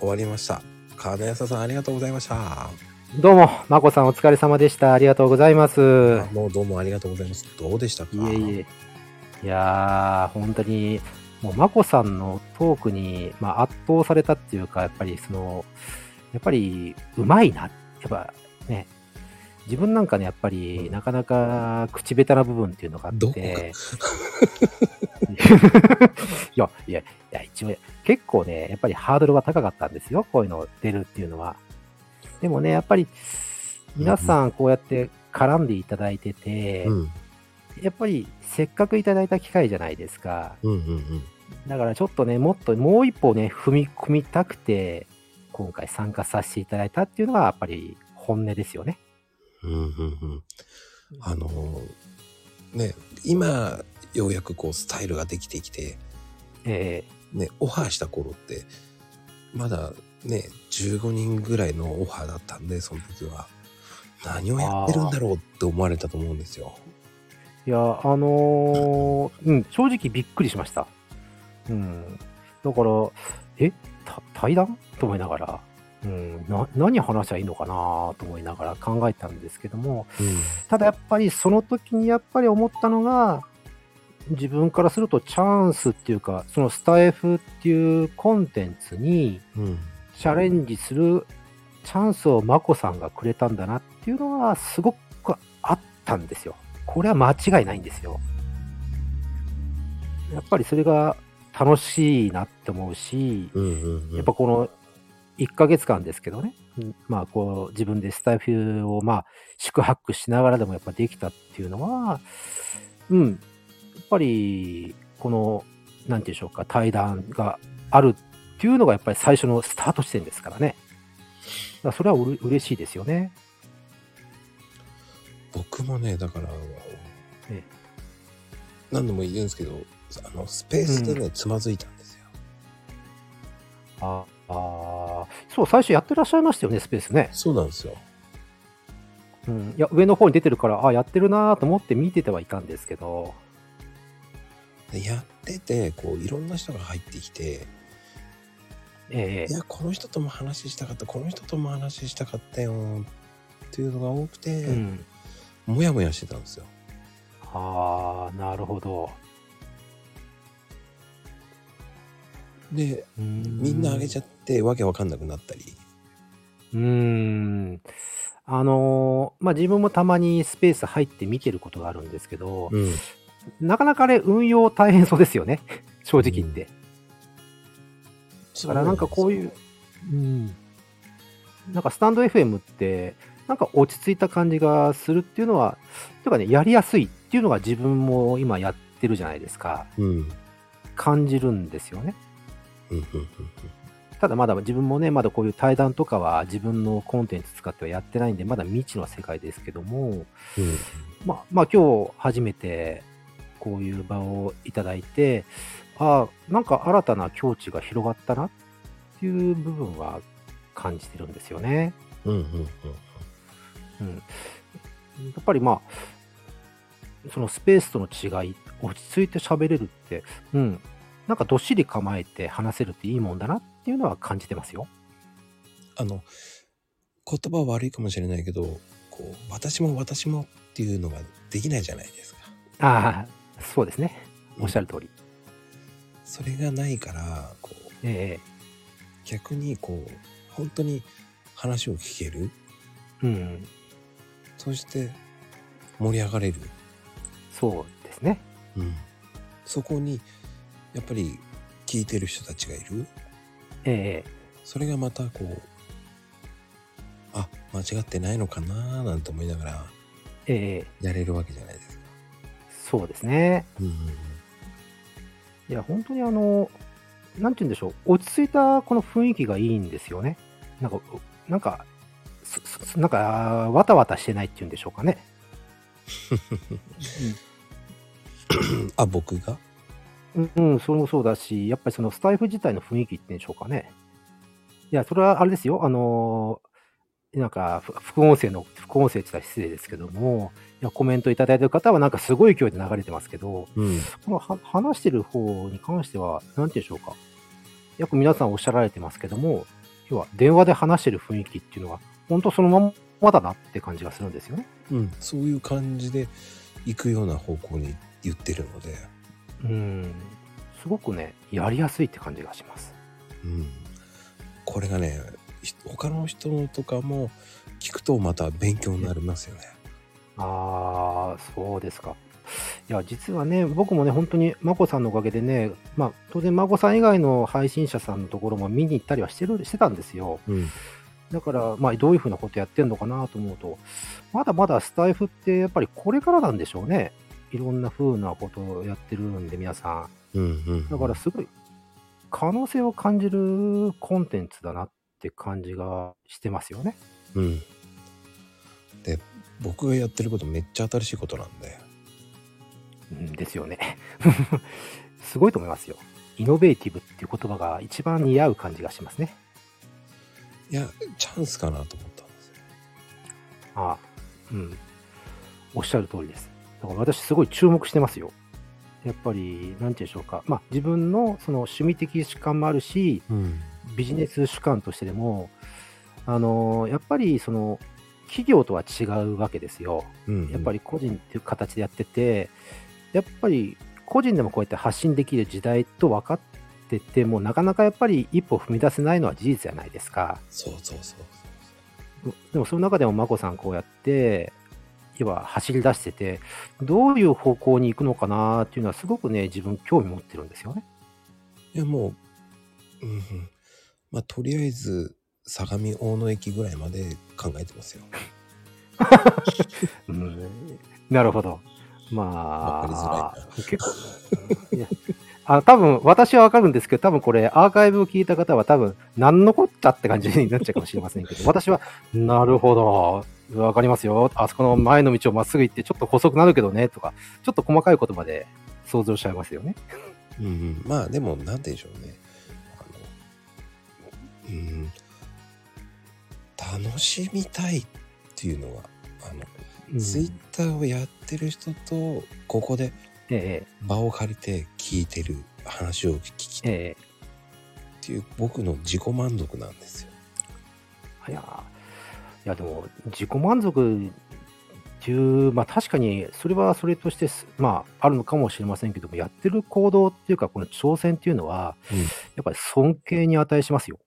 終わりました。金谷さんありがとうございました。どうも、まこさんお疲れ様でした。ありがとうございます。あもうどうもありがとうございます。どうでしたか？いえいえ。いやー、本当に、もう、まこさんのトークに、まあ、圧倒されたっていうか、やっぱり、その、やっぱり、うまいな。やっぱ、ね、自分なんかね、やっぱり、なかなか口下手な部分っていうのがあって。いや、いや、いや、一応、結構ね、やっぱりハードルが高かったんですよ。こういうの出るっていうのは。でもね、やっぱり、皆さんこうやって絡んでいただいてて、うん。やっぱりせっかくいただいた機会じゃないですか。うんうんうん。だからちょっとね、もっともう一歩ね、踏み込みたくて、今回参加させていただいたっていうのが、やっぱり本音ですよね。うんうんうん。あのーね、今、ようやくこう、スタイルができてきて、えね、オファーした頃って、まだね、15人ぐらいのオファーだったんで、その時は。何をやってるんだろうって思われたと思うんですよ。ーいや、あのーうん、正直びっくりしました。うん。だから、えた対談？と思いながら、うん、な何話しゃいいのかなと思いながら考えたんですけども、うん。ただやっぱりその時にやっぱり思ったのが、自分からするとチャンスっていうか、そのスタイフっていうコンテンツにうん。チャレンジするチャンスをマコさんがくれたんだなっていうのはすごくあったんですよ。これは間違いないんですよ。やっぱりそれが楽しいなって思うし、うんうんうん。やっぱこの1ヶ月間ですけどね、うんまあこう自分でスタイフをまあ宿泊しながらでもやっぱできたっていうのは、うん、やっぱりこの、なんていうんでしょうか、対談があるっていうのがやっぱり最初のスタート地点ですからね。それはうれ嬉しいですよね。僕もね、だから、ええ何度も言うんですけど、あの、スペースでね、つまずいたんですよ。ああー、そう、最初やってらっしゃいましたよね、スペースね。そうなんですよ。うん。いや、上の方に出てるから、あやってるなと思って見ててはいたんですけど、でやってて、こう、いろんな人が入ってきて、ええいや、この人とも話したかった、この人とも話したかったよ、っていうのが多くて、うん。もやもやしてたんですよ。ああ、なるほど。で、みみんなあげちゃって、わけわかんなくなったり。うーん。あのーまあ、自分もたまにスペース入って見てることがあるんですけど、うん。なかなかあれ運用大変そうですよね。正直言って。だからなんかこういう、うん。なんかスタンド FM って、なんか落ち着いた感じがするっていうのは、というかね、やりやすいっていうのが自分も今やってるじゃないですか。うん。うん。感じるんですよね。うん。うん。ただまだ自分もね、まだこういう対談とかは自分のコンテンツ使ってはやってないんで、まだ未知の世界ですけども、うん。まあ、まあ今日初めてこういう場をいただいて、ああ、なんか新たな境地が広がったなっていう部分は感じてるんですよね。うん。うん。うん。やっぱりまあ、そのスペースとの違い、落ち着いて喋れるって、うん。なんかどっしり構えて話せるっていいもんだなっていうのは感じてますよ。あの、言葉は悪いかもしれないけど、こう、私も私もっていうのができないじゃないですか。ああ、そうですね。おっしゃる通り。それがないから、こう、え逆にこう、本当に話を聞ける。えうん。そして、盛り上がれる。そうですね。うん。そこに、やっぱり、聞いてる人たちがいる。ええそれがまたこう、あ、間違ってないのかなーなんて思いながら、ええやれるわけじゃないですか。そうですね。うんうんいや、本当にあの、なんて言うんでしょう、落ち着いたこの雰囲気がいいんですよね。なんか、なんか、なんか、わたわたしてないっていうんでしょうかね。うん。あ、僕が？うん、うん、それもそうだし、やっぱりそのスタイフ自体の雰囲気って言うんでしょうかね。いや、それはあれですよ、あのなんか、ふ副音声の、副音声って言ったら失礼ですけども、いやコメントいただいてる方はなんかすごい勢いで流れてますけど、うん。このは話してる方に関しては、なんて言うんでしょうか。よく皆さんおっしゃられてますけども、要は電話で話してる雰囲気っていうのは、本当そのままだなって感じがするんですよね。うん、そういう感じで行くような方向に言ってるので、うん。すごくね、やりやすいって感じがします。うん、これがねひ他の人のとかも聞くとまた勉強になりますよね。ああ、そうですか。いや、実はね、僕もね、本当に、まこさんのおかげでね、まあ、当然、まこさん以外の配信者さんのところも見に行ったりはしてる、してたんですよ。うん、だから、まあ、どういうふうなことやってんのかなと思うと、まだまだスタイフって、やっぱりこれからなんでしょうね。いろんな風なことをやってるんで、皆さん。うん、うん。だから、すごい、可能性を感じるコンテンツだなって感じがしてますよね。うん。で、僕がやってることめっちゃ新しいことなんで、うんですよね。すごいと思いますよ。イノベーティブっていう言葉が一番似合う感じがしますね。いや、チャンスかなと思ったんですよ。ああ、うん。おっしゃる通りです。だから私すごい注目してますよ。やっぱり、なんて言うんでしょうか。まあ自分のその趣味的主観もあるし、うん。ビジネス主観としてでも、あの、やっぱりその、企業とは違うわけですよ。うん、やっぱり個人っていう形でやってて、やっぱり個人でもこうやって発信できる時代と分かってても、なかなかやっぱり一歩踏み出せないのは事実じゃないですか。そうそうそう。でもその中でも眞子さんこうやって、要は走り出してて、どういう方向に行くのかなっていうのはすごくね、自分興味持ってるんですよね。いや、もう、うん、うん。まあ、とりあえず、相模大野駅ぐらいまで考えてますよ。うん、なるほど。まあ、結構、あ多分私はわかるんですけど、多分これアーカイブを聞いた方は多分何のこっちゃって感じになっちゃうかもしれませんけど、私は、なるほど、わかりますよ。あそこの前の道をまっすぐ行ってちょっと細くなるけどね、とか、ちょっと細かい言葉で想像しちゃいますよね。うん、うん。まあ、でも、なんでしょうね。あの、うん。楽しみたいっていうのは、あの、うんツイッターをやってる人と、ここでえ場を借りて聞いてる話を聞きたい。っえ。えていう僕の自己満足なんですよ。えいや、いやでも、自己満足っていう、まあ確かに、それはそれとしてす、まああるのかもしれませんけども、やってる行動っていうか、この挑戦っていうのは、うん。やっぱり尊敬に値しますよ。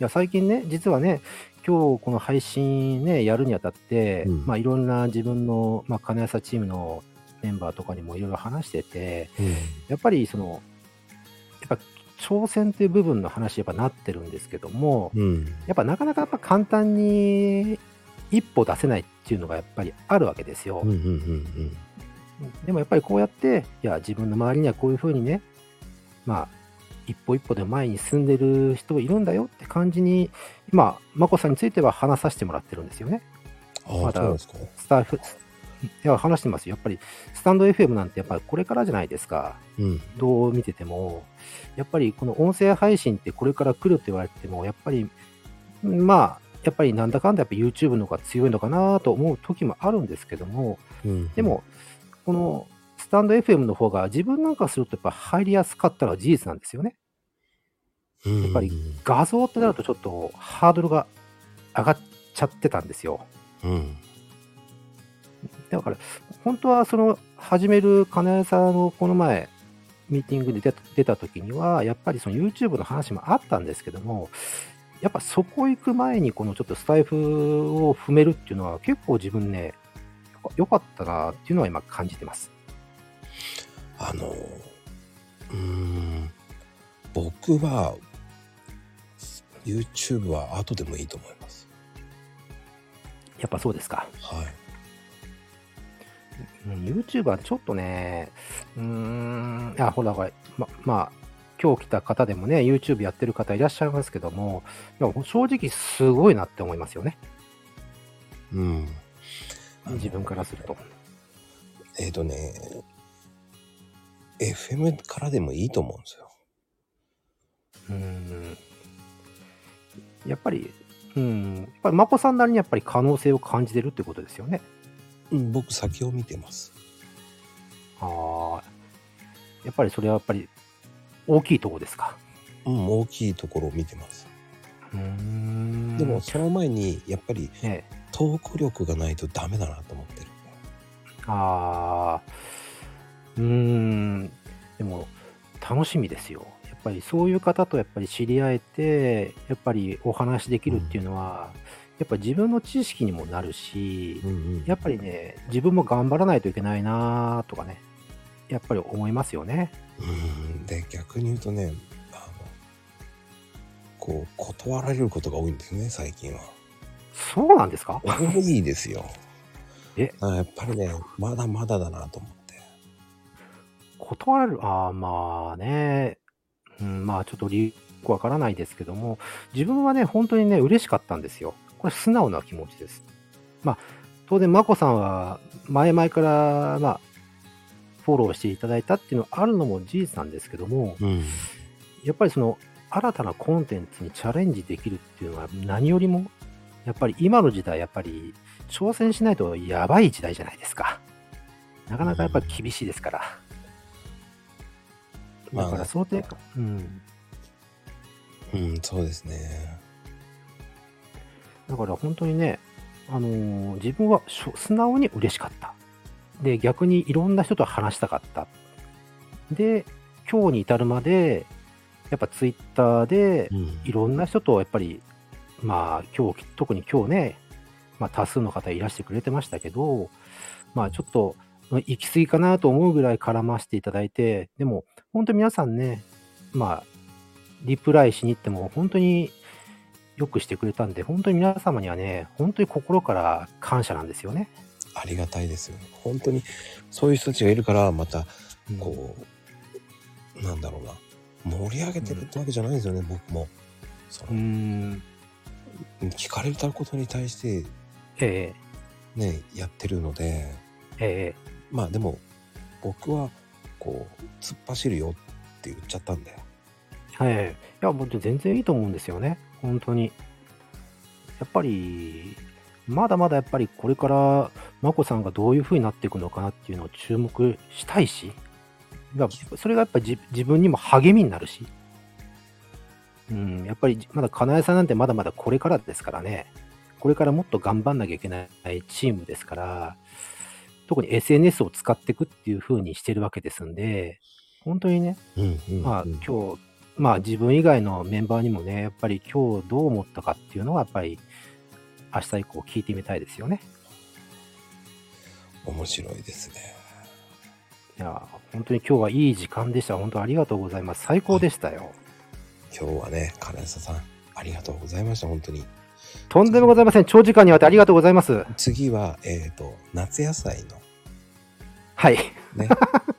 いや、最近ね、実はね、今日この配信ね、やるにあたって、うん。まあいろんな自分の、まあ金谷チームのメンバーとかにもいろいろ話してて、やっぱりその、やっぱ挑戦っていう部分の話やっぱなってるんですけども、うん。やっぱなかなかやっぱ簡単に一歩出せないっていうのがやっぱりあるわけですよ。でもやっぱりこうやって、いや、自分の周りにはこういうふうにね、まあ、一歩一歩で前に進んでる人いるんだよって感じに、今、眞子さんについては話させてもらってるんですよね。まだ。スタッフ、いや、話してますよ。やっぱり、スタンド FM なんてやっぱりこれからじゃないですか。うん。どう見てても、やっぱりこの音声配信ってこれから来るって言われても、やっぱり、まあ、やっぱりなんだかんだやっぱ YouTube の方が強いのかなと思う時もあるんですけども、うん。でも、このスタンド FM の方が自分なんかするとやっぱ入りやすかったのは事実なんですよね。うん、やっぱり画像ってなるとちょっとハードルが上がっちゃってたんですよ。うん。だから、本当はその始める金谷さんのこの前、ミーティングで出た出た時には、やっぱりその YouTube の話もあったんですけども、やっぱそこ行く前にこのちょっとスタイフを踏めるっていうのは結構自分ね、良かったなっていうのは今感じてます。あの、うーん、僕は、YouTube は後でもいいと思います。やっぱそうですか。はい。うん YouTube はちょっとね、うーん、あ、ほら、ほらま、まあ、今日来た方でもね、YouTube やってる方いらっしゃいますけども、いや正直すごいなって思いますよね。うん。自分からすると。えっ、とね、FM からでもいいと思うんですよ。うーん。やっぱり、うん、やっぱり、まこさんなりにやっぱり可能性を感じてるってことですよね。うん、僕先を見てます。ああ。やっぱりそれはやっぱり大きいとこですか？うん、大きいところを見てます。うーん。でも、その前に、やっぱり、ええ、トーク力がないとダメだなと思ってる。ああ、うーん。でも、楽しみですよ。やっぱりそういう方とやっぱり知り合えて、やっぱりお話できるっていうのは、やっぱ自分の知識にもなるし、うんうん。やっぱりね、自分も頑張らないといけないなとかね、やっぱり思いますよね。うん。で、逆に言うとね、あの、こう、断られることが多いんですね、最近は。そうなんですか？多いですよ。え？あやっぱりね、まだまだだなと思って。断られる、ああ、まあね、うん、まあちょっと理由わからないですけども、自分はね、本当にね、嬉しかったんですよ。これ素直な気持ちです。まあ、当然、まこさんは前々から、まあ、フォローしていただいたっていうのはあるのも事実なんですけども、うん。やっぱりその新たなコンテンツにチャレンジできるっていうのは何よりも、やっぱり今の時代、やっぱり挑戦しないとやばい時代じゃないですか。なかなかやっぱり厳しいですから。まあだから想定か、うん。うん、そうですね。だから本当にね、あのー自分は素直に嬉しかった。で、逆にいろんな人と話したかった。で、今日に至るまで、やっぱツイッターでうん。いろんな人とやっぱり、まあ今日、特に今日ね、まあ多数の方いらしてくれてましたけど、まあちょっと行き過ぎかなと思うぐらい絡ませていただいて、でも本当に皆さんね、まあリプライしに行っても本当によくしてくれたんで、本当に皆様にはね、本当に心から感謝なんですよね。ありがたいですよ。本当に、そういう人たちがいるから、また、うんこう、なんだろうな。盛り上げてるってわけじゃないんですよね、僕も。そうーん、聞かれたことに対して、ええね、やってるので、ええまあでも、僕は、こう、突っ走るよって言っちゃったんだよ。はい。いや、もう全然いいと思うんですよね。本当に。やっぱり、まだまだやっぱりこれから、眞子さんがどういう風になっていくのかなっていうのを注目したいし、それがやっぱり自自分にも励みになるし、うん、やっぱりまだ金井さんなんてまだまだこれからですからね、これからもっと頑張んなきゃいけないチームですから、特に SNS を使っていくっていう風にしてるわけですんで、本当にね、うんうん、まあ、うん今日、まあ自分以外のメンバーにもね、やっぱり今日どう思ったかっていうのは、やっぱり明日以降聞いてみたいですよね。面白いですね。いや、本当に今日はいい時間でした。本当ありがとうございます。最高でしたよ。今日はね、金谷さん、ありがとうございました、本当に。とんでもございません。長時間にわたってありがとうございます。次は、えっ、と、夏野菜の、はい。ね、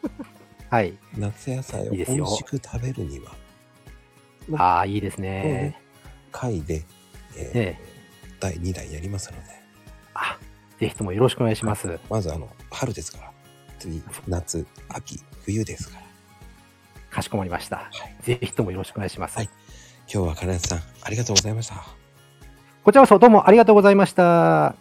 はい。夏野菜を美味しく食べるには、ああ、いいですね。回で、えーええ。第2弾やりますので、あ、ぜひともよろしくお願いします。まずあの、春ですから、次、夏、秋、冬ですから。かしこまりました。はいぜひともよろしくお願いします。はい今日は金谷さん、ありがとうございました。こちらこそどうもありがとうございました。